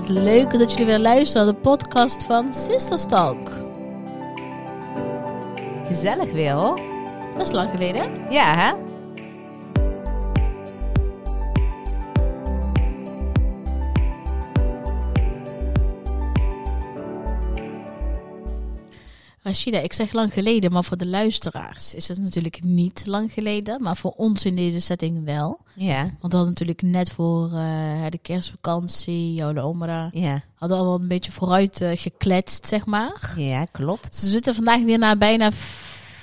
Wat leuk dat jullie weer luisteren naar de podcast van Sisters Talk. Gezellig weer hoor. Dat is lang geleden. Ja, hè? Rashida, ik zeg lang geleden, maar voor de luisteraars is het natuurlijk niet lang geleden. Maar voor ons in deze setting wel. Ja. Want we hadden natuurlijk net voor eh, de kerstvakantie, Jola Omra, Ja. hadden we al wel een beetje vooruit eh, gekletst, zeg maar. Ja, klopt. We zitten vandaag weer na bijna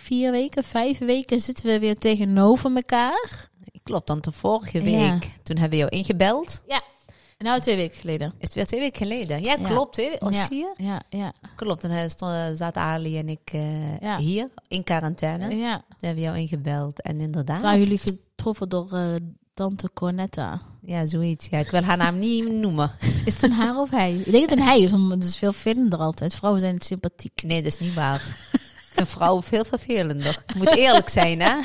vier weken, vijf weken zitten we weer tegenover elkaar. Klopt, want de vorige Ja. week, toen hebben we jou ingebeld. En nou twee weken geleden. Is het weer twee weken geleden? Ja, klopt. Twee weken. Oh, Ja. zie je? Ja, ja, Klopt. En dan stond- zaten Ali en ik eh, hier in quarantaine. Toen ja. hebben we jou ingebeld. En inderdaad. Waren jullie getroffen door eh, tante Cornetta? Ja, zoiets. Ja, ik wil haar naam niet noemen. Is het een haar of hij? Ik denk dat het een hij is, want het is veel vervelender altijd. Vrouwen zijn sympathiek. Nee, dat is niet waar. Vind vrouwen veel vervelender. Ik moet eerlijk zijn, hè?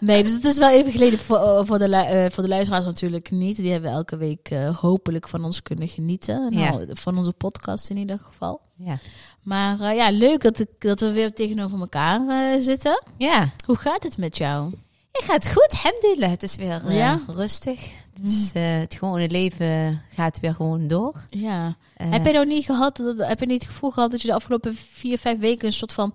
Nee, dus het is wel even geleden voor, eh, voor, de, eh, voor de luisteraars natuurlijk niet. Die hebben elke week eh, hopelijk van ons kunnen genieten. Nou, Van onze podcast in ieder geval. Ja. Maar ja, leuk dat, ik, dat we weer tegenover elkaar zitten. Ja. Hoe gaat het met jou? Het gaat goed, alhamdulillah. Het is weer Ja? rustig. Het, is, eh, het gewone leven gaat weer gewoon door. Ja. Eh, heb je nou niet gehad, dat, heb je niet het gevoel gehad dat je de afgelopen vier, vijf weken een soort van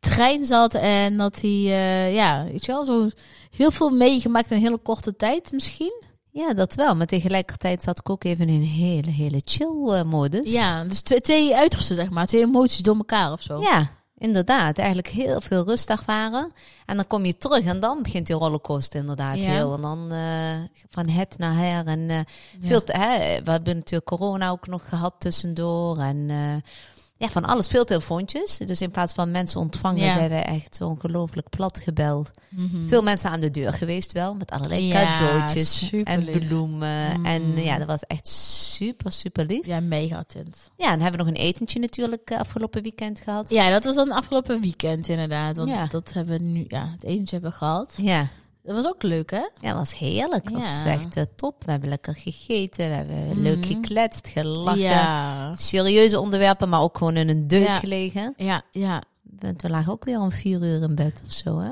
trein zat en dat die, eh, ja, weet je wel, zo heel veel meegemaakt in een hele korte tijd misschien? Ja, dat wel. Maar tegelijkertijd zat ik ook even in een hele, hele chill modus. Ja, dus twee, twee uitersten zeg maar, twee emoties door elkaar of zo. Ja, inderdaad. Eigenlijk heel veel rust ervaren. En dan kom je terug en dan begint die rollercoaster inderdaad Ja. heel. En dan eh, van het naar her. En eh, veel te, hè, we hebben natuurlijk corona ook nog gehad tussendoor. En eh, ja, van alles. Veel telefoontjes. Dus in plaats van mensen ontvangen Ja. zijn we echt ongelooflijk plat gebeld. Mhm. Veel mensen aan de deur geweest wel. Met allerlei Ja, cadeautjes en bloemen. Mm. En ja, dat was echt super, super lief. Ja, mega tint. Ja, en dan hebben we nog een etentje natuurlijk eh, afgelopen weekend gehad. Ja, dat was dan afgelopen weekend inderdaad. Want Ja. dat hebben we nu, ja, het etentje hebben we gehad. Ja, Dat was ook leuk, hè? ja dat was heerlijk. Dat was echt eh, top. We hebben lekker gegeten. We hebben Mhm. leuk gekletst, gelachen. Ja. Serieuze onderwerpen, maar ook gewoon in een deuk Ja. gelegen. Ja, ja. En toen lagen ook weer om vier uur in bed of zo, hè?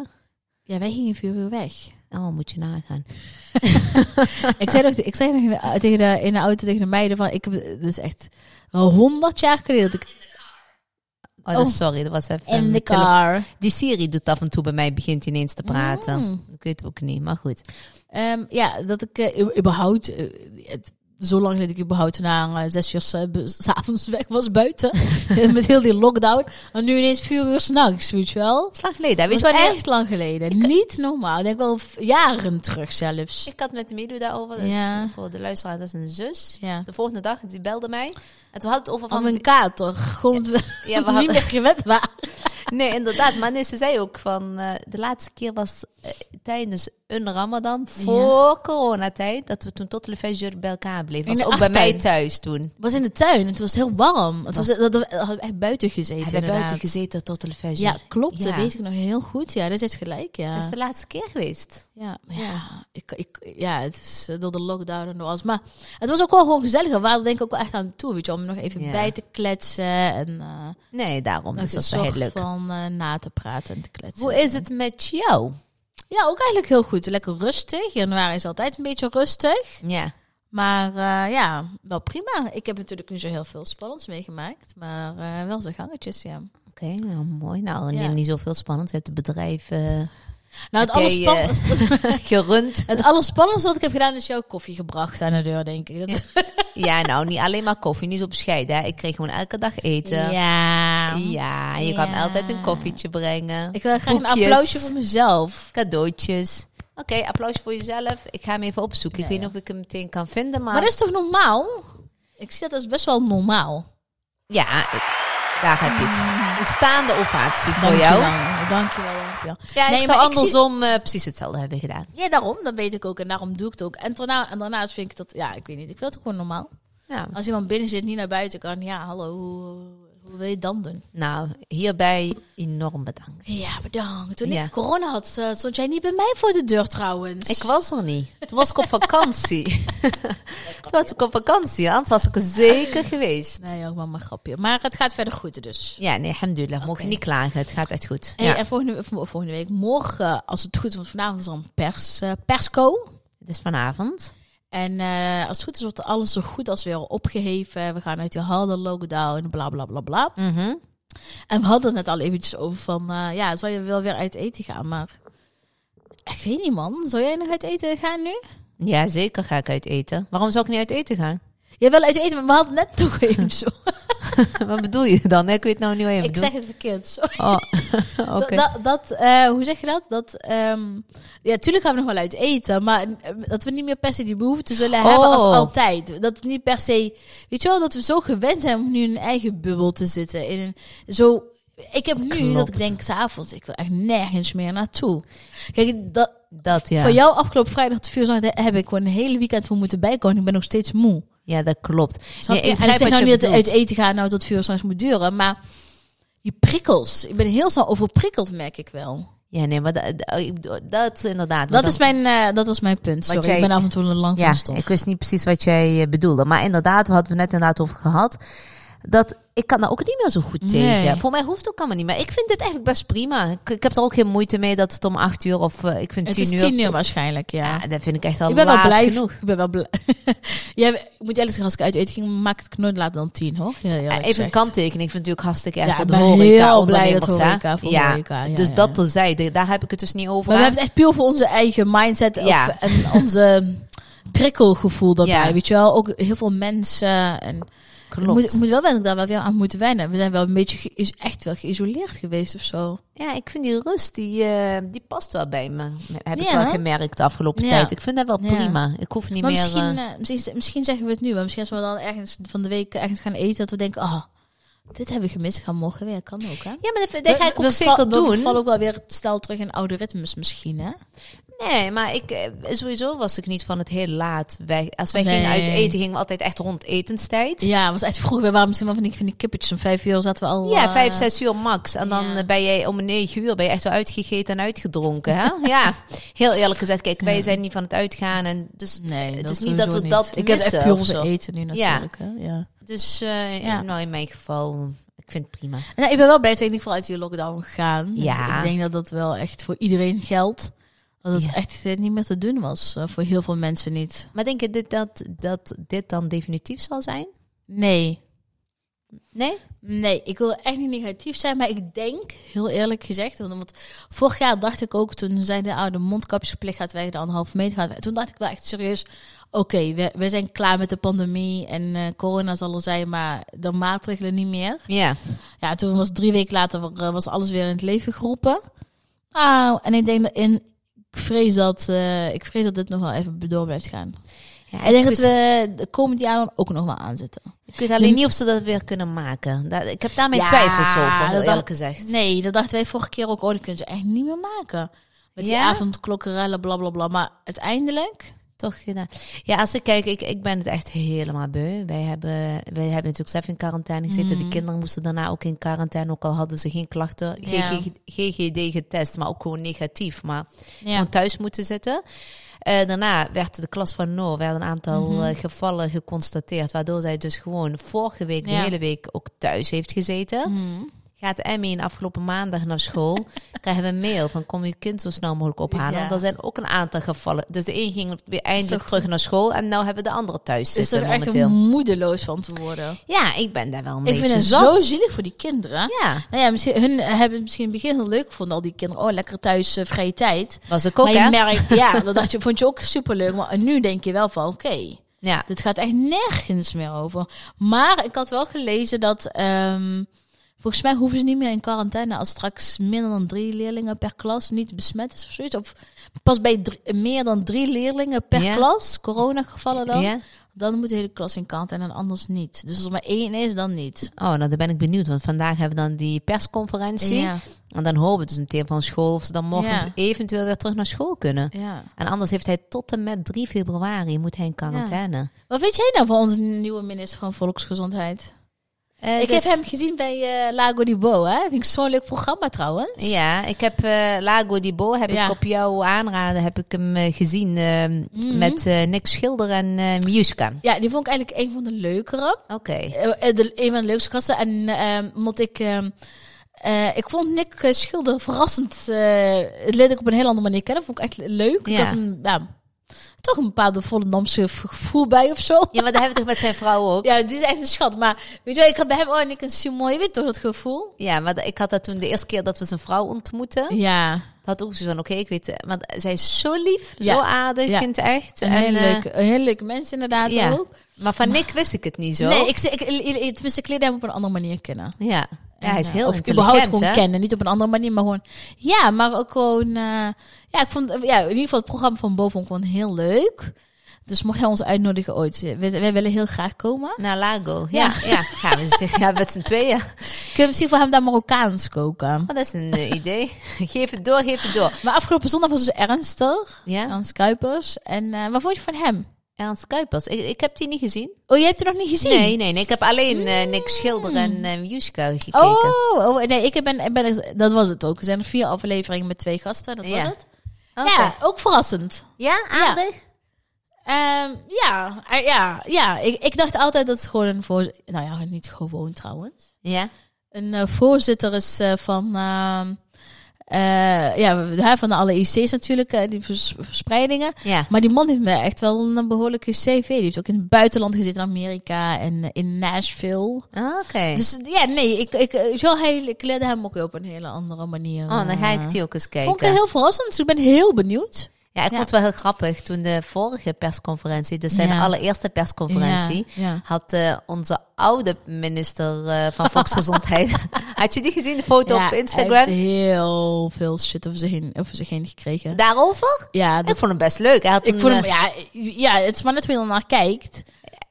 Ja, wij gingen vier uur weg. Oh, moet je nagaan. ik zei nog, ik zei nog in de, tegen de, in de auto tegen de meiden van, ik heb, dit is echt honderd jaar geleden dat ik Oh, Oh. sorry, dat was even... in de car. Die Siri doet af en toe bij mij, begint ineens te praten. Mm. Ik weet het ook niet, maar goed. Ehm, ja, dat ik eh, überhaupt, eh, het, zo lang geleden dat ik überhaupt na eh, zes uur s- b- s avonds weg was buiten. met heel die lockdown. En nu ineens vier uur s'nachts, weet je wel. Het is lang geleden. Weet je echt lang geleden. Niet normaal. Ik denk wel jaren terug zelfs. Ik had met de Midu daarover. Dus Ja. voor de luisteraar, dat is een zus. Ja. De volgende dag, die belde mij. En toen had het over Van mijn kater. Gewoon we Ja, we niet hadden... meer gewend waren. Nee, inderdaad. Maar nee, ze zei ook van... eh, de laatste keer was eh, tijdens een ramadan, voor coronatijd, dat we toen tot de vijf uur bij elkaar bleven. Was ook bij mij thuis toen. Het was in de tuin. en Het was heel warm. Het was, dat, dat, we echt buiten gezeten. Hebben we buiten gezeten tot de vijf uur. Ja, klopt. Dat Ja. weet ik nog heel goed. Ja, dat is het gelijk. Ja. Dat is de laatste keer geweest. Ja, ja, ik, ik, ja, het is eh, door de lockdown en alles. Maar het was ook wel gewoon gezellig. We waren denk ik ook wel echt aan toe, weet je, om nog even Ja. bij te kletsen en eh Nee, daarom. Dus dat was heel leuk. van eh, na te praten en te kletsen. Hoe is het met jou? Ja, ook eigenlijk heel goed. Lekker rustig. Januari is altijd een beetje rustig. Ja. Maar eh, ja, wel prima. Ik heb natuurlijk nu zo heel veel spannends meegemaakt. Maar eh, wel zijn gangetjes, ja. Oké, nou mooi. Nou, Ja. neem niet zoveel spannend. Je hebt het bedrijf eh, Nou, het allerspannendste, gerund. het allerspannendste wat ik heb gedaan is jouw koffie gebracht aan de deur, denk ik. Dat, Ja, nou, niet alleen maar koffie, niet zo bescheiden. hè. Ik kreeg gewoon elke dag eten. ja. Ja, je Ja. kwam altijd een koffietje brengen. Ik wil graag een applausje voor mezelf. Cadeautjes. Oké, applaus voor jezelf. Ik ga hem even opzoeken. Ja, ik weet ja. niet of ik hem meteen kan vinden, maar... Maar dat is toch normaal? Ik zie dat als best wel normaal. Ja, ik- daar heb je het. Een staande ovatie voor Dankjewel. jou. Dankjewel, dankjewel. Ja, Nee, maar zie- andersom eh, precies hetzelfde hebben gedaan. Ja, daarom. Dat weet ik ook. En daarom doe ik het ook. En, daarna, en daarnaast vind ik dat... Ja, ik weet niet. Ik vind het gewoon normaal. Ja. Als iemand binnen zit, niet naar buiten kan. Ja, hallo. Hoe wil je dan doen? Nou, hierbij enorm bedankt. Ja, bedankt. Toen Ja. ik corona had, eh, stond jij niet bij mij voor de deur trouwens. Ik was er niet. Toen was ik op vakantie. Toen was ik op vakantie, anders was ik er zeker geweest. Nee, ook maar een grapje. Maar het gaat verder goed dus. Ja, nee, alhamdulillah. Mogen Oké. je niet klagen. Het gaat echt goed. Hey, ja. En volgende, vo- volgende week, morgen, als het goed is, want vanavond is dan pers, eh, persco. Het is vanavond. En eh, als het goed is, wordt alles zo goed als weer opgeheven. We gaan uit die harde lockdown, bla bla bla bla. Mhm. En we hadden het al eventjes over van, eh, ja, zou je wel weer uit eten gaan? Maar ik weet niet, man. Zou jij nog uit eten gaan nu? Ja, zeker ga ik uit eten. Waarom zou ik niet uit eten gaan? Jij wil uit eten, maar we hadden net toch eventjes zo. wat bedoel je dan? Ik weet nou niet wat je Ik bedoelt. zeg het verkeerd. Sorry. Oh. Dat, dat, eh, hoe zeg je dat? Dat, ehm, ja, tuurlijk gaan we nog wel uit eten, maar eh, dat we niet meer per se die behoefte zullen hebben als Oh. altijd. Dat het niet per se, weet je wel, dat we zo gewend zijn om nu in een eigen bubbel te zitten. In een, zo, ik heb nu Klopt. dat ik denk, s'avonds, ik wil echt nergens meer naartoe. Kijk, dat, Dat ja. voor jou afgelopen vrijdag te daar heb ik gewoon een hele weekend voor moeten bijkomen. Ik ben nog steeds moe. Ja, dat klopt. Nee, ik ik zeg nou niet dat uit eten gaan nou tot vier uur s'nachts moet duren, maar die prikkels. Ik ben heel snel overprikkeld, merk ik wel. Ja, nee, maar dat, dat, inderdaad. Dat, is mijn, eh, dat was mijn punt. Sorry, jij- ik ben af en toe een lang Ja, stof. ik wist niet precies wat jij eh, bedoelde. Maar inderdaad, we hadden we net inderdaad over gehad. Dat ik kan daar ook niet meer zo goed tegen. Nee. Voor mij hoeft ook allemaal niet meer. Ik vind dit eigenlijk best prima. Ik, ik heb er ook geen moeite mee dat het om acht uur of eh, ik vind het tien is uur. tien uur waarschijnlijk, ja. Ja, dat vind ik echt al ik ben wel blij. genoeg. Ik ben wel blij. ja, ik moet eerlijk zeggen, als ik uit eten ging, maak ik het nooit later dan tien, hoor. Ja, even een kant. kanttekening. Ik vind het natuurlijk hartstikke erg Ja, voor ik de ben horeca heel blij dat horeca voor ja. horeca, ja, dus dat terzijde, daar heb ik het dus niet over. Maar we hebben het echt puur voor onze eigen mindset Ja. of, en onze prikkelgevoel daarbij. Ja. Weet je wel, ook heel veel mensen. En Klopt. moet, ik moet wel wennen daar wel weer aan moeten wennen. We zijn wel een beetje is echt wel geïsoleerd geweest of zo. Ja, ik vind die rust, die, eh, die past wel bij me. Heb ik wel gemerkt de afgelopen Ja. tijd. Ik vind dat wel Ja. prima. Ik hoef niet maar meer... misschien, eh, eh, misschien, misschien zeggen we het nu, maar misschien als we dan ergens van de week ergens gaan eten, dat we denken, ah, dit hebben we gemist, gaan morgen weer. Kan ook, hè? ja, maar dat, dat ga ik ook we, zeker val- doen. We vallen ook wel weer snel terug in oude ritmes misschien, hè? Nee, maar ik, eh, sowieso was ik niet van het heel laat weg. Als wij Nee. gingen uit eten, gingen we altijd echt rond etenstijd. Ja, was echt vroeg. We waren misschien wel van die, van die kippetjes. Om vijf uur zaten we al... Ja, eh, vijf, zes uur max. En dan ja. eh, ben jij om negen uur ben je echt wel uitgegeten en uitgedronken. Hè? ja, heel eerlijk gezegd. Kijk, wij Ja. zijn niet van het uitgaan. En dus, Nee, het is niet dat we sowieso dat niet. Ik heb echt puur zo. eten nu natuurlijk. Hè? Ja. dus Ja. nou, in mijn geval, ik vind het prima. Nou, ik ben wel blij dat we in ieder geval uit die lockdown gaan. Ja. Ik denk dat dat wel echt voor iedereen geldt. Dat het Ja. echt niet meer te doen was. eh, voor heel veel mensen niet. Maar denk je dit, dat, dat dit dan definitief zal zijn? Nee. Nee? Nee, ik wil echt niet negatief zijn, maar ik denk, heel eerlijk gezegd, want, want vorig jaar dacht ik ook, toen zeiden de oude mondkapjesplicht gaat weg, de anderhalf meter gaat weg. Toen dacht ik wel echt serieus, oké, we, we zijn klaar met de pandemie en eh, corona zal er zijn, maar de maatregelen niet meer. Ja. Ja, toen was drie weken later eh, was alles weer in het leven geroepen. Nou, en ik denk dat in, ik vrees dat, eh, ik vrees dat dit nog wel even door blijft gaan. ja ik denk dat we de komend jaar dan ook nog wel aanzitten. Ik weet alleen niet of ze dat weer kunnen maken. Dat, ik heb daar mijn Ja, twijfels over, dat dacht- gezegd. Nee, dat dachten wij vorige keer ook, oh, dat kunnen ze echt niet meer maken. Met die avondklokkerellen, bla bla bla. Maar uiteindelijk, Toch gedaan. Ja, als ik kijk, ik, ik ben het echt helemaal beu. Wij hebben, wij hebben natuurlijk zelf in quarantaine gezeten. De Mhm. kinderen moesten daarna ook in quarantaine, ook al hadden ze geen klachten. Ja. GGD getest, maar ook gewoon negatief. Maar ja. gewoon thuis moeten zitten. Eh, daarna werd de klas van Noor, werden een aantal Mhm. eh, gevallen geconstateerd. Waardoor zij dus gewoon vorige week, de Ja. hele week, ook thuis heeft gezeten. Mhm. Gaat Emmy een afgelopen maandag naar school, krijgen we een mail van kom je kind zo snel mogelijk ophalen. Ja. Want er zijn ook een aantal gevallen. Dus de een ging weer eindelijk toch- terug naar school en nou hebben de andere thuis is er zitten echt momenteel. moedeloos van te worden. Ja, ik ben daar wel een Ik beetje vind het zat. zo zielig voor die kinderen. Ja, Nou ja, misschien, hun hebben het misschien in het begin heel leuk gevonden, al die kinderen. Oh, lekker thuis, eh, vrije tijd. was ik ook maar je hè? merkt, ja, dat dacht je, vond je ook superleuk. Maar nu denk je wel van, oké, Ja, dit gaat echt nergens meer over. Maar ik had wel gelezen dat, ehm, volgens mij hoeven ze niet meer in quarantaine als straks minder dan drie leerlingen per klas niet besmet is of zoiets. Of pas bij drie- meer dan drie leerlingen per Ja. klas, coronagevallen dan, ja. dan moet de hele klas in quarantaine en anders niet. Dus als er maar één is, dan niet. Oh, nou dan ben ik benieuwd. Want vandaag hebben we dan die persconferentie. Ja, En dan horen we dus meteen van school of ze dan morgen eventueel weer terug naar school kunnen. En anders heeft hij tot en met 3 februari moet hij in quarantaine. Wat vind jij nou van onze nieuwe minister van Volksgezondheid? Eh, ik dus- heb hem gezien bij eh, Lago di Bo, hè. Vind ik zo'n leuk programma trouwens. Ja, ik heb eh, Lago di Bo, heb Ja. ik op jouw aanraden, heb ik hem gezien eh, Mhm. met Nick Schilder en Miuska. Ja, die vond ik eigenlijk een van de leukere. Oké. De, een van de leukste gasten. En ehm omdat ik... ehm, eh, ik vond Nick Schilder verrassend. eh, het leerde ik op een heel andere manier kennen. Vond ik echt leuk. Ik Ja. had een, ja, toch een bepaalde Volendamse gevoel bij of zo. Ja, maar dat hebben we toch met zijn vrouw ook? Ja, die is echt een schat. Maar weet je wel, ik had bij hem, oh, en ik een Simon, je weet toch dat gevoel? Ja, maar ik had dat toen de eerste keer dat we zijn vrouw ontmoetten. Ja, had ook zo van, oké, ik weet... eh, Want zij is zo lief, Ja. zo aardig Ja. in het echt. een En, heel, eh, leuke, een heel leuke mens inderdaad ja. ook. Maar van Nick wist ik het niet zo. Nee, ik, ik, ik, tenminste, ik leerde hem op een andere manier kennen. Ja, ja hij is En, heel eh, Of überhaupt gewoon hè? kennen. Niet op een andere manier, maar gewoon... Ja, maar ook gewoon... eh, ja, ik vond... Ja, in ieder geval het programma van Bo vond ik gewoon heel leuk. Dus mocht hij ons uitnodigen ooit... Wij, wij willen heel graag komen. Naar Lago. Ja, Ja. ja. gaan we. Ja, met z'n tweeën. Kunnen we misschien voor hem daar Marokkaans koken. Oh, dat is een eh, idee. geef het door, geef het door. Maar afgelopen zondag was dus ernstig. Ja, Ernst Kuipers. En eh wat vond je van hem? Ernst Kuipers. Ik, ik heb die niet gezien. Oh, je hebt het nog niet gezien? Nee, nee, nee. Ik heb alleen eh, Nick Schilder en uh, Juska gekeken. Oh, oh, nee, ik ben, ik ben, dat was het ook. Er zijn vier afleveringen met twee gasten, dat was Ja. het. Oké. Ja, ook verrassend. Ja, aardig? Ehm, ja, eh, ja, ja. Ik, ik dacht altijd dat het gewoon een voorzitter... Nou ja, niet gewoon trouwens. Ja. Een voorzitter is van... eh, ja, hij van de alle IC's natuurlijk, eh, die vers- verspreidingen. Ja. Maar die man heeft me echt wel een behoorlijke cv. Die heeft ook in het buitenland gezeten, in Amerika en eh, in Nashville. Ah, Oké. Dus ja, nee, ik, ik, zo hij, ik leerde hem ook op een hele andere manier. oh, dan ga ik die ook eens Vond ik kijken. heel verrassend, dus ik ben heel benieuwd. Ja, ik Ja. vond het wel heel grappig. Toen de vorige persconferentie, dus zijn Ja. allereerste persconferentie, Ja, had eh, onze oude minister eh, van Volksgezondheid. had je die gezien, de foto op Hij Instagram? heeft heel veel shit over zich heen, over zich heen gekregen. Daarover? Ja, Ik vond hem best leuk. Hij had ik een, vond hem, eh, ja, ja, het is maar net hoe je er naar kijkt.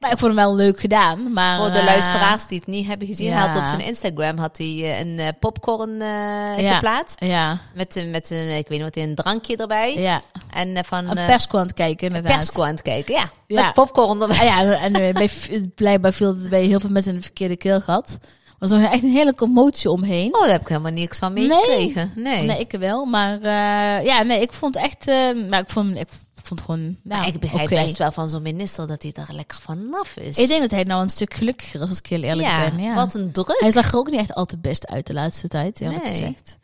Maar ik vond hem wel leuk gedaan. Maar, Voor de eh, luisteraars die het niet hebben gezien, ja. had op zijn Instagram had hij eh, een eh, popcorn eh, Ja. geplaatst. Ja, Met, een- met een, ik weet niet wat, een drankje erbij. ja. En eh, van Een eh, persco aan het kijken, inderdaad. persco aan het kijken, ja. Ja. Met popcorn erbij. Ah, ja, en eh, bij, blijkbaar viel het bij heel veel mensen een verkeerde keel gehad. Er was nog echt een hele commotie omheen. Oh, daar heb ik helemaal niks van Nee. meegekregen. Nee. Nee, ik wel. Maar eh, ja, nee, ik vond echt... eh nou, ik vond, ik vond gewoon... Maar ik begrijp oké. best wel van zo'n minister dat hij daar lekker vanaf is. Ik denk dat hij nou een stuk gelukkiger is, als ik heel eerlijk ja, ben. Ja. wat een druk. Hij zag er ook niet echt al te best uit de laatste tijd, eerlijk Nee. gezegd.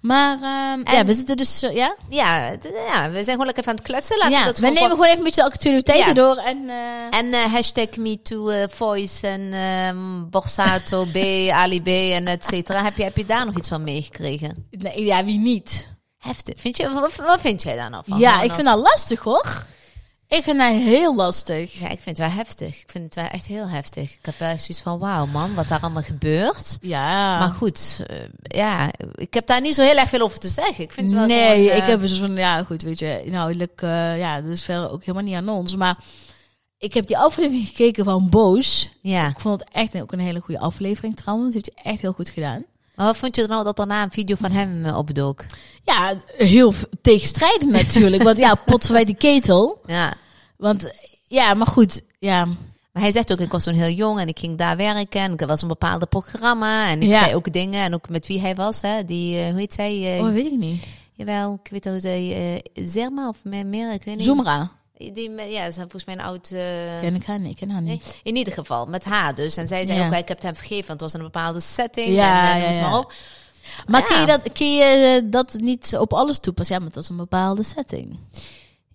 Maar ehm, En- ja, we zitten dus... eh, ja, Ja, ja, we zijn gewoon lekker aan het kletsen. Laten ja we dat we nemen gewoon even een beetje de actualiteiten Ja. door. En, eh, En eh, hashtag MeToo Voice en ehm Borsato B, Ali B en et cetera. Heb je, heb je daar nog iets van meegekregen? nee, ja, wie niet? Heftig. Vind je, wat, wat vind jij daar nou van? ja, ik vind dat lastig, hoor. Ik vind dat heel lastig. Ja, ik vind het wel heftig. Ik vind het wel echt heel heftig. Ik heb wel echt zoiets van, wauw man, wat daar allemaal gebeurt. Ja. Maar goed, eh, ja, ik heb daar niet zo heel erg veel over te zeggen. Ik vind het wel nee, gewoon, eh, ik heb dus van, ja goed, weet je, inhoudelijk, eh ja, dat is verder ook helemaal niet aan ons. Maar ik heb die aflevering gekeken van Boos. Ja, Ik vond het echt ook een hele goede aflevering trouwens. Heeft hij echt heel goed gedaan. Maar wat vond je nou dat daarna een video van hem eh, opdook? Ja, heel tegenstrijdig natuurlijk. want ja, pot verwijt die ketel. Ja, Want ja, maar goed, ja. maar hij zegt ook, ik was toen heel jong en ik ging daar werken en er was een bepaalde programma en ik Ja. zei ook dingen en ook met wie hij was, hè, die, eh, hoe heet zij? eh, Oh, weet ik niet. Jawel, ik weet hoe zij, eh Zerma of meer, meer, ik weet niet. Zoomra. Die, ja, ze zijn volgens mij een oud... eh, Ken ik haar niet, ik ken haar Nee, niet. in ieder geval, met haar dus. En zij zei Ja. ook, ik heb het hem vergeven, want het was in een bepaalde setting. Ja, en, eh, ja, het ja. maar op. Maar Ja. kun je, dat, kun je eh, dat niet op alles toepassen? Ja, maar dat is een bepaalde setting.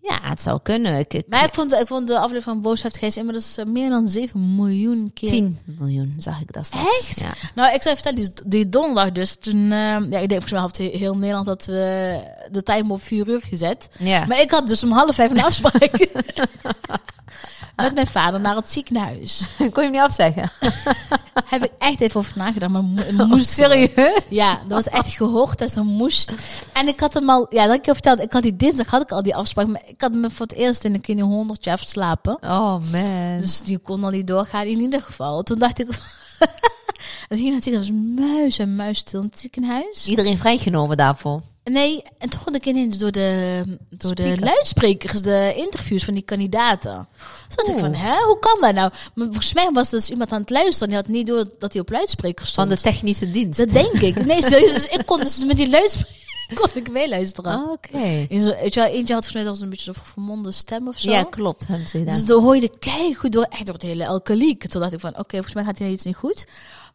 Ja, het zou kunnen. Ik, ik, Maar ik vond, ik vond de aflevering van Boos heeft Geest inmiddels eh, meer dan 7 miljoen keer 10 miljoen zag ik dat straks. Echt? Ja. Nou, ik zou vertellen, die, die donderdag dus, toen, eh, ja, ik denk volgens mij had he- heel Nederland dat we de timer op vier uur gezet. ja. Maar ik had dus om half vijf een afspraak. Met mijn vader naar het ziekenhuis. Kon je hem niet afzeggen? Heb ik echt even over nagedacht, maar mo- het moest serieus? Ja, dat was echt gehoord, dat moest. En ik had hem al, ja, dat ik je verteld, ik had die dinsdag had ik al die afspraak, maar ik had me voor het eerst in een keer 100 jaar verslapen. Oh man. Dus die kon al niet doorgaan in ieder geval. Toen dacht ik, het ging natuurlijk als muis en muis stil in het ziekenhuis. Iedereen vrijgenomen daarvoor. Nee, en toen hoorde ik ineens door de, door de Speaker. luidsprekers de interviews van die kandidaten. Toen dacht ik van, hè, hoe kan dat nou? Maar volgens mij was dus iemand aan het luisteren. Die had niet door dat hij op luidsprekers Van stond. de technische dienst. Dat denk ik. Nee, serieus. Dus ik kon dus met die luidsprekers kon ik meeluisteren. Oh, Oké. Eentje had volgens mij was een beetje zo'n vermomde stem of zo. Ja, klopt. Dus dan hoorde ik kei goed door, echt door het hele alkaliek. Toen dacht ik van, oké, volgens mij gaat hier iets niet goed.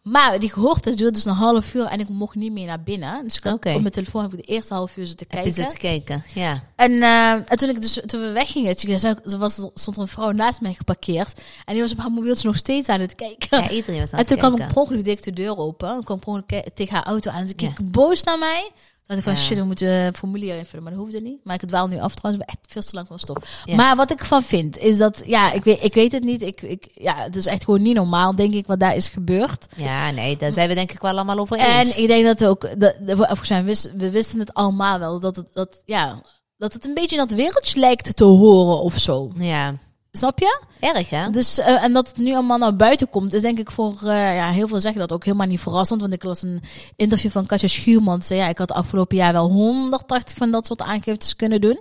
Maar die gehoord duurde dus een half uur en ik mocht niet meer naar binnen. Dus ik had, op mijn telefoon heb ik de eerste half uur zitten Heb je kijken. zitten kijken? Ja. En, eh, en toen, ik dus, toen we weggingen, toen was, stond er een vrouw naast mij geparkeerd. En die was op haar mobieltje nog steeds aan het kijken. Ja, iedereen was aan en het toen kwam ik kijken. per ongeluk de deur open. En kwam per tegen haar auto aan. Ze keek Ja. boos naar mij. Dacht ik van, Ja. shit, we moeten een formulier invullen. Maar dat hoefde niet. Maar ik het wel nu af trouwens. Ik ben echt veel te lang van stof. Ja. Maar wat ik ervan vind, is dat, ja, ik weet, ik weet het niet. Ik, ik, ja, het is echt gewoon niet normaal, denk ik, wat daar is gebeurd. Ja, nee, daar zijn we denk ik wel allemaal over En eens. ik denk dat ook, dat, dat we, zijn, we wisten het allemaal wel, dat het, dat, ja, dat het een beetje in dat wereldje lijkt te horen of zo. Ja, Snap je? erg hè? Dus, eh, en dat het nu allemaal naar buiten komt, is denk ik voor eh, ja, heel veel zeggen dat ook helemaal niet verrassend. Want ik las een interview van Katja Schuurman. Ze zei, ja, ik had afgelopen jaar wel 180 van dat soort aangiftes kunnen doen.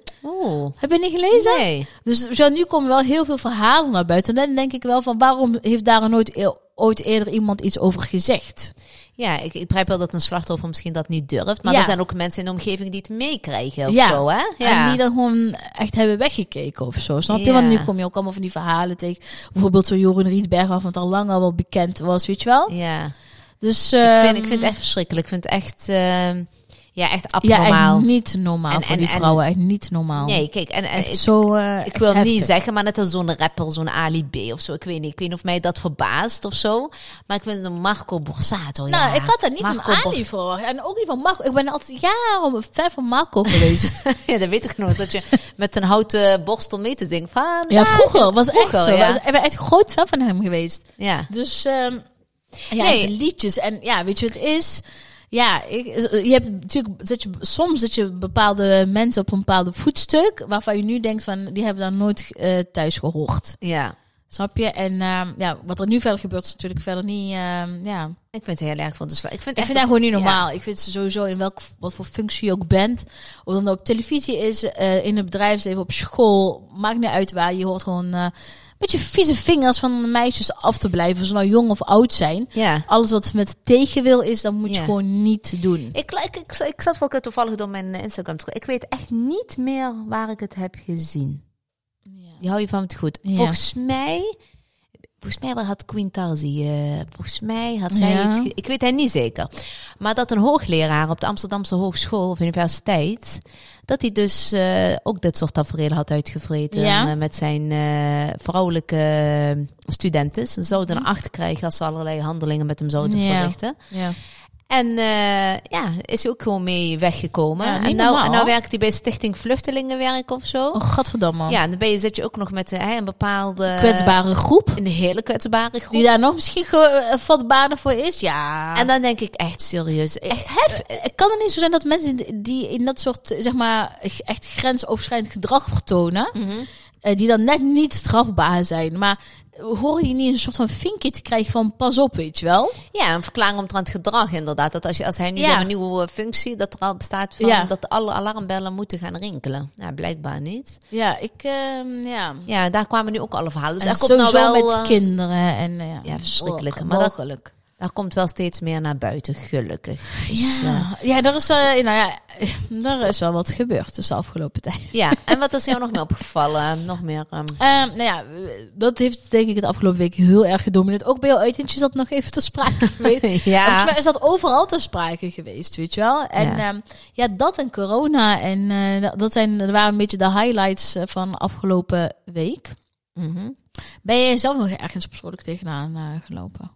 Heb je niet gelezen? Nee. Dus zo, nu komen wel heel veel verhalen naar buiten. En dan denk ik wel van, waarom heeft daar nooit e- ooit eerder iemand iets over gezegd? Ja, ik, ik begrijp wel dat een slachtoffer misschien dat niet durft. Maar Ja. er zijn ook mensen in de omgeving die het meekrijgen of Ja. zo, hè? En die dan gewoon echt hebben weggekeken of zo. Snap je? Want Ja. nu kom je ook allemaal van die verhalen tegen. Bijvoorbeeld zo'n Joren Rietberg, waarvan het al lang al wel bekend was, weet je wel? Ja, Dus ik, ehm, vind, ik vind het echt verschrikkelijk. Ik vind het echt, ehm, ja, echt ja, abnormaal. echt niet normaal En- voor en- die en- vrouwen. Echt niet normaal. Nee, kijk, en, en echt ik, zo. eh, ik echt wil niet zeggen, maar net als zo'n rapper, zo'n Ali B of zo. Ik weet niet, ik weet niet of mij dat verbaast of zo. Maar ik vind een Marco Borsato, Nou, ja. ik had dat niet Marco van Ali verwacht. En ook niet van Marco. Ik ben altijd jaren fan van Marco geweest. ja, dat weet ik nog. Dat je met een houten borstel mee te zingen van... ja, vroeger was echt Vroeger, zo. ja. Was- Ik ben echt groot fan van hem geweest. Ja. Dus ehm ja, Nee. zijn liedjes. En ja, weet je wat het is? Ja, ik, je hebt natuurlijk, zet je, soms zet je bepaalde mensen op een bepaalde voetstuk, waarvan je nu denkt van, die hebben daar nooit eh, thuis gehoord. Ja. Snap je? En ehm, ja, wat er nu verder gebeurt is natuurlijk verder niet, ehm, ja. Ik vind het heel erg van de slag. Ik vind, Ik vind dat gewoon niet ja. normaal. Ik vind ze sowieso in welk, wat voor functie je ook bent. Of dan op televisie is, eh, in het bedrijfsleven, op school. Maakt niet uit waar. Je hoort gewoon eh, een beetje vieze vingers van meisjes af te blijven. Of ze nou jong of oud zijn. Ja. Alles wat met tegenwil is, dan moet je Ja. gewoon niet doen. Ik, ik, ik, ik zat ook toevallig door mijn Instagram te kijken. Ik weet echt niet meer waar ik het heb gezien. Die hou je van het goed. Ja. Volgens mij... Volgens mij had Queen Tarzi, eh, volgens mij had zij Ja. het, ik weet het niet zeker. Maar dat een hoogleraar op de Amsterdamse Hogeschool of Universiteit, dat hij dus eh, ook dit soort tafereelen had uitgevreten Ja. eh, met zijn eh, vrouwelijke eh, studenten. Ze zouden Mhm. een achter krijgen als ze allerlei handelingen met hem zouden Ja. verrichten. Ja. En eh, ja, is ook gewoon mee weggekomen. Ja, en, nou, en nou werkt hij bij Stichting Vluchtelingenwerk of zo. Oh, godverdamme. Ja, en dan ben je, zit je ook nog met eh, een bepaalde... Kwetsbare groep. Een hele kwetsbare groep. Die daar nog misschien eh, vatbaarder voor is. Ja. En dan denk ik echt serieus, echt Hef, kan het niet zo zijn dat mensen die in dat soort, zeg maar, echt grensoverschrijdend gedrag vertonen, Mhm. die dan net niet strafbaar zijn, maar horen je niet een soort van vinkje te krijgen van pas op, weet je wel? Ja, een verklaring omtrent gedrag inderdaad. Dat als, je, als hij nu Ja. weer een nieuwe functie, dat er al bestaat van Ja. dat alle alarmbellen moeten gaan rinkelen. Nou, blijkbaar niet. Ja, ik, ehm, ja. Ja, daar kwamen nu ook alle verhalen. Dus en komt nou wel, met eh, kinderen en eh, ja, Ja, verschrikkelijk. Oh, Maar mogelijk. Daar komt wel steeds meer naar buiten, gelukkig. Dus, eh, Ja, ja, er is, eh, nou ja, er is wel wat gebeurd dus de afgelopen tijd. ja, en wat is jou nog meer opgevallen? Nog meer... ehm, Ehm, nou ja, dat heeft denk ik het afgelopen week heel erg gedomineerd. Ook bij jouw uitentjes dat nog even te sprake geweest. Volgens ja, mij is dat overal te sprake geweest, weet je wel. En Ja. ja, ja dat en corona. En eh, dat- zijn, dat waren een beetje de highlights eh, van afgelopen week. Mhm. Ben je zelf nog ergens persoonlijk tegenaan eh, gelopen?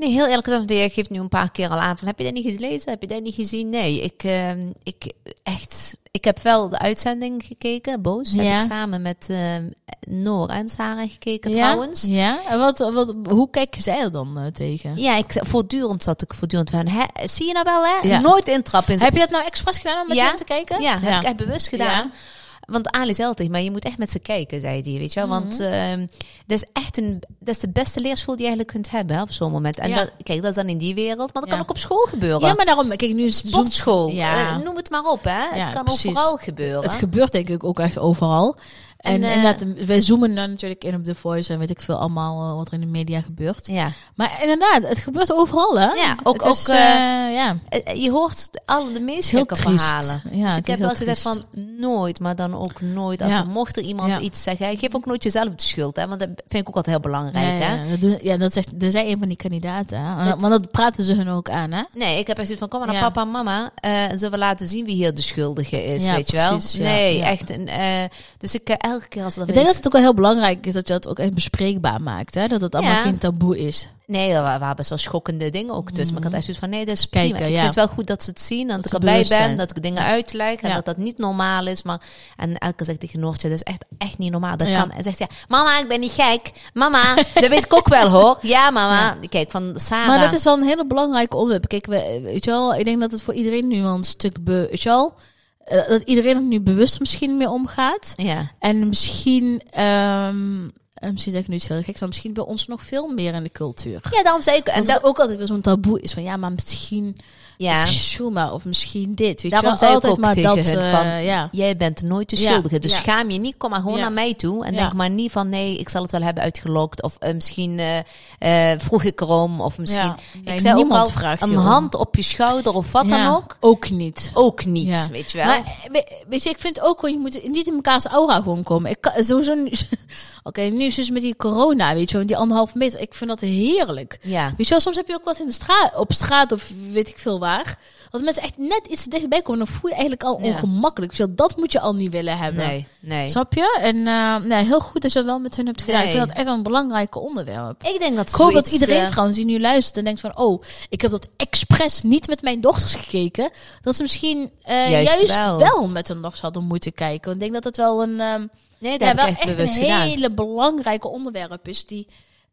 Nee, heel eerlijk gezegd, je geeft nu een paar keer al aan van, heb je dat niet gelezen? Heb je dat niet gezien? Nee, ik, ehm, ik echt, ik heb wel de uitzending gekeken, Boos. Heb ik samen met ehm, Noor en Sarah gekeken ja? trouwens. Ja? En wat, wat, hoe kijken zij er dan eh, tegen? Ja, ik, voortdurend zat ik voortdurend van, hè, zie je nou wel hè? Ja. Nooit intrappen in Heb je dat nou expres gedaan om met Ja. hen te kijken? Ja, heb ik echt bewust gedaan. Want Ali zei altijd, maar je moet echt met ze kijken, zei hij, weet je wel. Want Mhm. ehm, dat is echt een, dat is de beste leerschool die je eigenlijk kunt hebben hè, op zo'n moment. En Ja. dat, kijk, dat is dan in die wereld, maar dat kan ook op school gebeuren. Ja, maar daarom, kijk, nu is het Sportschool, Ja. eh, noem het maar op, hè. Het kan precies. overal gebeuren. Het gebeurt denk ik ook echt overal. En, En, eh, inderdaad, wij zoomen dan natuurlijk in op The Voice en weet ik veel allemaal eh, wat er in de media gebeurt. ja. Maar inderdaad, het gebeurt overal, hè? Ja, ook- is, ook, eh, eh, ja. Eh, Je hoort al de meest heel gekke triest. verhalen. Ja, dus ik heb wel gezegd van nooit, maar dan ook nooit. Als Ja. er mocht er iemand Ja. iets zeggen, geef ook nooit jezelf de schuld, hè? Want dat vind ik ook altijd heel belangrijk, ja, hè? ja, dat doen, ja, dat zegt, dat zijn een van die kandidaten. Hè? Want want dat praten ze hun ook aan, hè? Nee, ik heb echt zoiets van, kom maar naar papa en mama. eh, en zullen we laten zien wie hier de schuldige is, Ja, weet je wel? nee, echt. Een, eh, dus ik eh, elke keer als er Ik denk dat het ook wel heel belangrijk is dat je dat ook echt bespreekbaar maakt, hè? Dat het allemaal Ja. geen taboe is. Nee, er wa- waren best wel schokkende dingen ook tussen. Maar ik had echt zoiets van, nee, dat is Kijken, prima. Ik ja. vind het wel goed dat ze het zien, dat, Dat ik ze erbij bewust ben, zijn. dat ik dingen uitleg en Ja. dat dat niet normaal is. Maar, en elke keer zegt tegen Noortje, dat is echt, echt niet normaal. Dat Ja. kan. En zegt ja, mama, ik ben niet gek. Mama, dat weet ik ook wel hoor. Ja, mama. Kijk, van Sarah. Maar dat is wel een hele belangrijke onderwerp. Kijk, we, weet je wel, ik denk dat het voor iedereen nu wel een stuk, be, weet je wel, eh, dat iedereen er nu bewust misschien mee omgaat. Ja, En misschien, ehm, eh, misschien zeg ik nu iets heel geks, maar misschien bij ons nog veel meer in de cultuur. ja daarom zei ik... En En dat, dat ook altijd weer zo'n taboe is van, ja, maar misschien ja, is Shuma of misschien dit. Weet Daarom je wel, altijd ook maar tegen dat, hun eh, van, ja. jij bent nooit de schuldige. Dus schaam je niet, kom maar gewoon naar mij toe. En denk maar niet van, nee, ik zal het wel hebben uitgelokt. Of eh, misschien eh, vroeg ik erom. Of misschien... Nee, ik zei ook niemand al, vraagt een hand op je schouder of wat dan ook. Ook niet. Ook niet, weet je wel. Maar weet je, ik vind ook wel, je moet niet in mekaars aura gewoon komen. Ik kan sowieso nu, oké, nu is dus met die corona, weet je, wel, die anderhalve meter. Ik vind dat heerlijk. ja. Weet je wel, soms heb je ook wat in de straat, op straat of weet ik veel waar. Dat mensen echt net iets dichtbij komen, dan voel je eigenlijk al Ja. ongemakkelijk. Wel, dat moet je al niet willen hebben. Nee, nee. Snap je? En nee, heel goed dat je dat wel met hun hebt gedaan. Ik Nee. vind dat echt een belangrijk onderwerp. Ik denk dat Ik hoop dat iedereen eh, trouwens die nu luistert en denkt van... oh, ik heb dat expres niet met mijn dochters gekeken. Dat ze misschien eh, Juist juist, wel. wel. met hun dochters hadden moeten kijken. Want ik denk dat het wel een, ehm, Nee, dat ja, wel ik echt echt bewust een gedaan. hele belangrijke onderwerp is. Die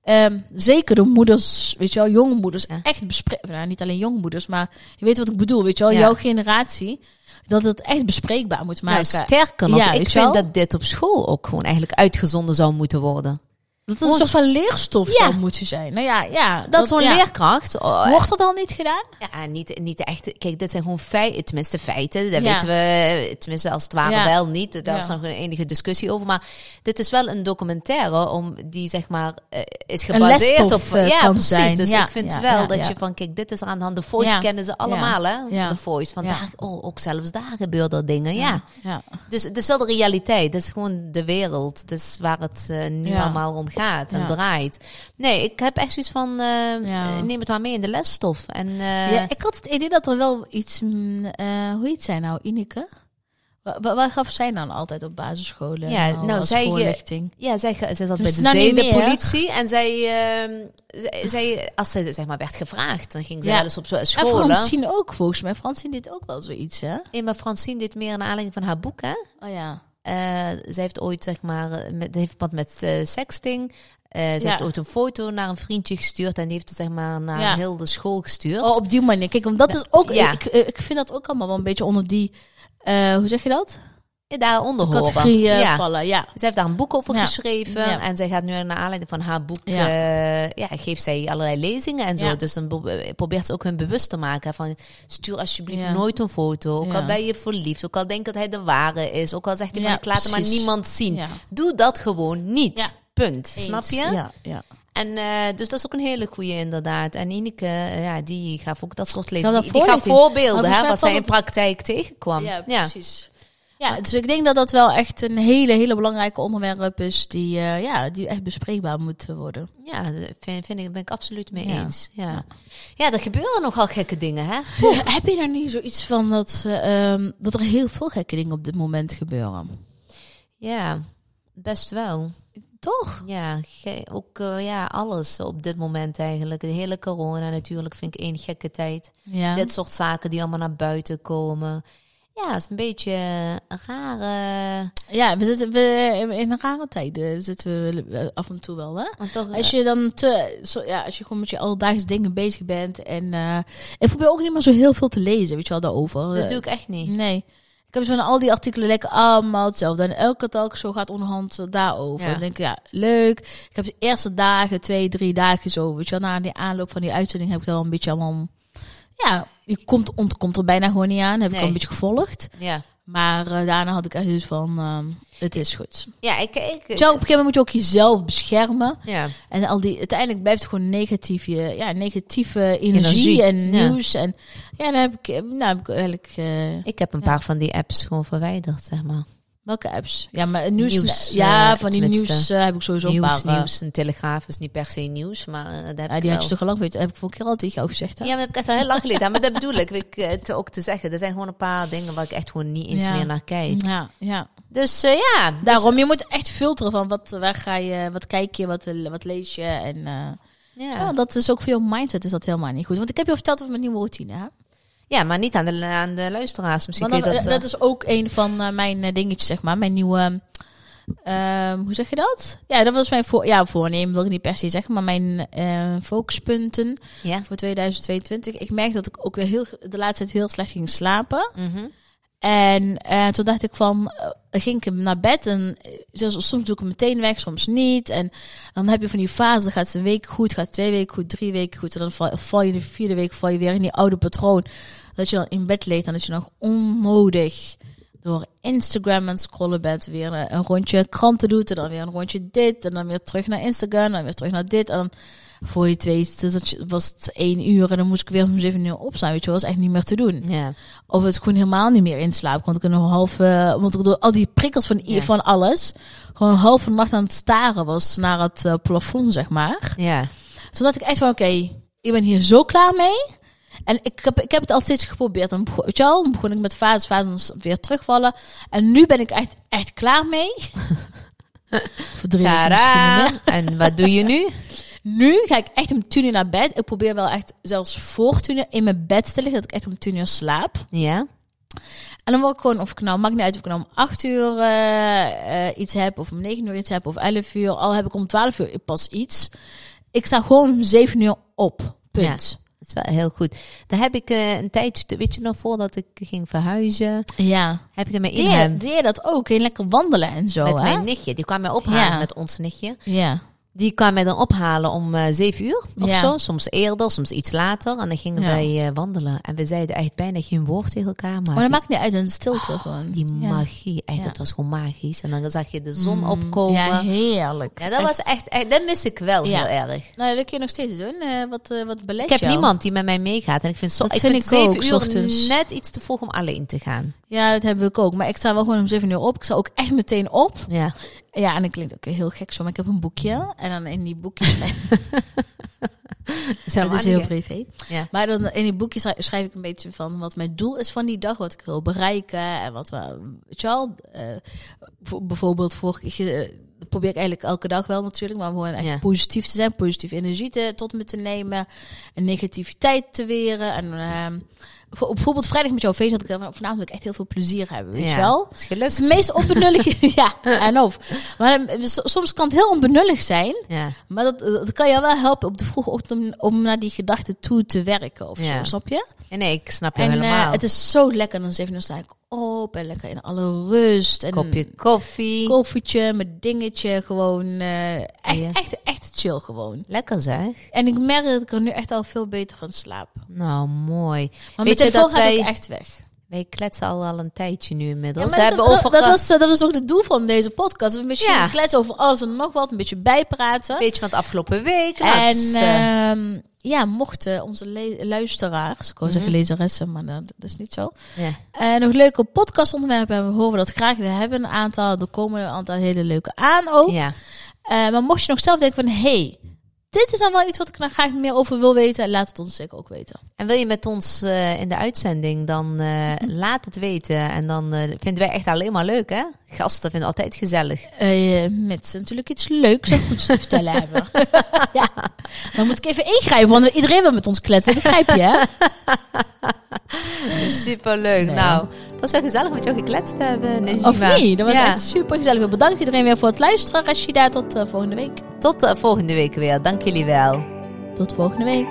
ehm, zeker de moeders, weet je wel, jonge moeders, Ja. echt bespreken. Nou, niet alleen jonge moeders, maar je weet wat ik bedoel. Weet je wel, Ja. jouw generatie. Dat het echt bespreekbaar moet Nou, maken. sterker nog, Ja, ik vind wel? dat dit op school ook gewoon eigenlijk uitgezonden zou moeten worden. Dat het een soort van leerstof Ja. zou moeten zijn. Nou ja, ja. Dat, zo'n ja. leerkracht... oh, Wordt dat al niet gedaan? Ja, niet, niet echt. Kijk, dit zijn gewoon feiten, tenminste feiten. Dat Ja. weten we, tenminste als het ware wel niet. Daar is nog een enige discussie over. Maar dit is wel een documentaire om die zeg maar eh, is gebaseerd op. eh, ja, precies. zijn. Dus ik vind wel dat je van kijk, dit is aan de hand. De Voice kennen ze allemaal, hè? De Voice. Van Ja. daar, oh, ook zelfs daar gebeuren dingen. Ja. ja. Dus het is wel de realiteit. Het is gewoon de wereld. Het is waar het eh, nu allemaal om gaat en Ja. draait. Nee, ik heb echt zoiets van eh, Ja. neem het maar mee in de lesstof. En eh, ja, ik had het idee dat er wel iets, eh, hoe heet zij nou, Ineke? Waar, gaf zij dan altijd op basisscholen? Ja, nou, als zij, voorlichting? Ja, zij, zij zat bij Dus de nou zedenpolitie. En zij, ehm, zij, zij- als zij zeg maar werd gevraagd, dan ging ze Ja. eens op zo- En. Francine ook, volgens mij. Francine deed ook wel zoiets, hè? Ja, maar Francine dit meer naar aanleiding van haar boek, hè? Oh ja. Eh, zij heeft ooit, zeg maar, eh, met, heeft wat met eh, sexting. Eh, ze Ja. heeft ooit een foto naar een vriendje gestuurd en die heeft het zeg maar naar Ja. heel de school gestuurd. Oh, op die manier. Kijk, want dat is ook... Ja. Ik, ik vind dat ook allemaal wel een beetje onder die... hoe zeg je dat? Daaronder horen. Categorie ja. vallen, ja. Ze heeft daar een boek over Ja. geschreven. Ja. En zij gaat nu naar aanleiding van haar boek. Ja. Ja, geeft zij allerlei lezingen en zo. Dus dan be- probeert ze ook hun bewust te maken. Van stuur alsjeblieft nooit een foto. Ook al ben je verliefd. Ook al denkt dat hij de ware is. Ook al zegt hij van ik laat hem maar niemand zien. Doe dat gewoon niet. Ja. Punt. Snap je? Ja, ja. En eh, dus dat is ook een hele goeie inderdaad. En Ineke, eh, ja, die gaf ook dat soort Ja, lezingen. die, die gaf voorbeelden, Maar hè, wat zij in praktijk tegenkwam. Ja. precies. Ja, dus ik denk dat dat wel echt een hele, hele belangrijke onderwerp is die, eh, ja, die echt bespreekbaar moet worden. Ja, vind, vind ik, ben ik absoluut mee Ja. eens. Ja. ja, er gebeuren nogal gekke dingen, hè? Heb je daar niet zoiets van dat, eh, ehm, dat er heel veel gekke dingen op dit moment gebeuren? Ja, best wel. Toch? Ja, ook eh, ja, alles op dit moment eigenlijk. De hele corona natuurlijk vind ik één gekke tijd. Ja. Dit soort zaken die allemaal naar buiten komen. Ja, het is een beetje een rare... Ja, we zitten we, in een rare tijden zitten we eh, af en toe wel, hè? Maar toch, Als je dan te, zo, ja, als je gewoon met je alledaags dingen bezig bent en eh, ik probeer ook niet meer zo heel veel te lezen, weet je wel, daarover. dat Eh, doe ik echt niet. Nee. Ik heb zo van al die artikelen lekker allemaal hetzelfde. En elke dag zo gaat onderhand eh, daarover. Ja. En denk ik, ja, leuk. Ik heb de eerste dagen, twee, drie dagen zo. Weet je wel, na die aanloop van die uitzending heb ik wel een beetje allemaal... Ja, je komt, ontkomt er bijna gewoon niet aan. Heb ik al een beetje gevolgd. Ja. Maar eh, daarna had ik echt dus van, ehm, het is goed. Ja, ik... ik wel, op een gegeven moment moet je ook jezelf beschermen. ja. En al die, uiteindelijk blijft het gewoon negatief, je, ja, negatieve energie, Energie, en ja. nieuws. En ja, dan heb ik, nou heb ik eigenlijk, eh, Ik heb een Ja. paar van die apps gewoon verwijderd, zeg maar. Welke apps? Ja, maar nieuws, Nieuws, ja, eh, van die nieuws eh, heb ik sowieso een Nieuws, paar. eh, nieuws. Een telegraaf is niet per se nieuws, maar dat heb ja, ik die wel. had je toch al lang weet, heb ik vorige keer al tegen jou gezegd. Hè? Ja, maar dat heb ik echt al heel lang geleden. Maar dat bedoel ik, ik te, ook te zeggen. Er zijn gewoon een paar dingen waar ik echt gewoon niet eens Ja. meer naar kijk. ja, ja. Dus ja, dus- Daarom, je moet echt filteren van wat, waar ga je, wat kijk je, wat, wat lees je. En ja. ja, dat is ook veel mindset, is dat helemaal niet goed. Want ik heb je al verteld over mijn nieuwe routine. Hè? Ja, maar niet aan de, aan de luisteraars. Misschien kun dan- je dat, dat... is ook een van eh, mijn eh, dingetjes, zeg maar. Mijn nieuwe... ehm, hoe zeg je dat? Ja, dat was mijn voor, ja, voornemen, wil ik niet per se zeggen. Maar mijn eh, focuspunten eh, ja. voor 2022. Ik merk dat ik ook weer heel, de laatste tijd heel slecht ging slapen. Mhm. En eh, toen dacht ik van, eh, ging ik naar bed en eh, soms doe ik hem meteen weg, soms niet. En dan heb je van die fase, dan gaat het een week goed, gaat twee weken goed, drie weken goed. En dan val, val je de vierde week val je weer in die oude patroon. Dat je dan in bed leegt en dat je nog onnodig door Instagram aan het scrollen bent. Weer een, een rondje kranten doet en dan weer een rondje dit. En dan weer terug naar Instagram en dan weer terug naar dit. En dan voor je het weet, dus was het één uur en dan moest ik weer om zeven uur opstaan. Weet je, wel, was echt niet meer te doen. Ja. Of het gewoon helemaal niet meer in slaap. Want ik een half, eh, want ik door al die prikkels van, Ja. van alles, gewoon een halve nacht aan het staren was naar het eh, plafond, zeg maar. Ja. Zodat ik echt van, oké, ik ben hier zo klaar mee. En ik heb, ik heb het al steeds geprobeerd. Dan begon, weet je wel, dan begon ik met fases, fases weer terugvallen. En nu ben ik echt, echt klaar mee. Voor drie Tada! En wat doe je nu? Nu ga ik echt om tien uur naar bed. Ik probeer wel echt zelfs voor tien uur in mijn bed te liggen. Dat ik echt om tien uur slaap. Ja. En dan word ik gewoon, of ik nou, maakt niet uit of ik nou om 8 uur eh, eh, iets heb, of om 9 uur iets heb, of 11 uur. Al heb ik om 12 uur pas iets. Ik sta gewoon om 7 uur op. Punt. Dat is wel heel goed. Daar heb ik eh, een tijdje, weet je nog, voordat ik ging verhuizen, Ja. heb ik ermee Deed, in deed je dat ook? Je lekker wandelen en zo, met hè? mijn nichtje. Die kwam mij ophalen Ja. met ons nichtje. Ja. Die kwam mij dan ophalen om eh zeven uur of Ja. zo. Soms eerder, soms iets later. En dan gingen Ja. wij eh, wandelen. En we zeiden echt bijna geen woord tegen elkaar. Maar, Maar die, dat maakt niet uit, een stilte gewoon. Oh, die ja. magie, echt, Ja. het was gewoon magisch. En dan zag je de zon Mm, opkomen. Ja, Ja, heerlijk. dat was echt, echt, dat mis ik wel Ja. heel erg. Nou, dat kun je nog steeds doen. Eh, wat, wat belet Ik heb jou? niemand die met mij meegaat. En ik vind, zo, Dat ik vind zeven ook, uur ochtends. net iets te vroeg om alleen te gaan. Ja, dat heb ik ook. Maar ik sta wel gewoon om 7 uur op. Ik sta ook echt meteen op. Ja. Ja, en dat klinkt ook heel gek zo, maar ik heb een boekje. En dan in die boekjes... Het is heel privé. Ja. Maar dan in die boekje schrijf, ik een beetje van wat mijn doel is van die dag, wat ik wil bereiken en wat we, weet je wel, eh, voor- bijvoorbeeld vorige keer, eh, dat probeer ik eigenlijk elke dag wel natuurlijk, maar gewoon echt Ja. positief te zijn, positieve energie te, tot me te nemen en negativiteit te weren en ehm, bijvoorbeeld vrijdag met jouw feest had ik dan, vanavond ik echt heel veel plezier hebben, weet Ja. je wel. Het is gelukt. het meest onbenullige, ja, en of. Maar eh, soms kan het heel onbenullig zijn, Ja. maar dat, dat kan jou wel helpen op de vroege ochtend om, om naar die gedachten toe te werken of Ja. zo, snap je? En nee, ik snap je En helemaal. eh, het is zo lekker. Dan zeven uur sta ik op en lekker in alle rust. En kopje koffie. koffietje, mijn dingetje. Gewoon eh, echt, echt, echt chill gewoon. Lekker zeg. En ik merk dat ik er nu echt al veel beter van slaap. Nou, mooi. Maar Weet mijn je dat wij- echt weg. Wij kletsen al, al een tijdje nu Ja, inmiddels. we hebben dat, over dat, was, dat was ook het doel van deze podcast. Een beetje Ja. kletsen over alles en nog wat. Een beetje bijpraten. een beetje van het afgelopen week. En eh, ehm, ja, mochten onze luisteraars, ik wou zeggen Mhm. lezeressen, maar dat, dat is niet zo. ja. En nog leuke podcastonderwerpen hebben, we horen dat graag. We hebben een aantal, er komen een aantal hele leuke aan ook. ja. Eh, maar mocht je nog zelf denken van, hey, dit is dan wel iets wat ik nog graag meer over wil weten, laat het ons zeker ook weten. En wil je met ons eh, in de uitzending, dan eh, laat het weten. En dan eh, vinden wij echt alleen maar leuk, hè? Gasten vinden altijd gezellig. Met natuurlijk iets leuks en goeds te vertellen hebben. ja, dan moet ik even ingrijpen, want iedereen wil met ons kletsen, begrijp je? Hè? Super leuk. Nee. Nou, dat is wel gezellig met jou gekletst hebben, Najima. Of niet? Dat was Ja. echt super gezellig. Bedankt iedereen weer voor het luisteren. Rashida, tot eh, volgende week. Tot eh, volgende week weer. Dank jullie wel. Tot volgende week.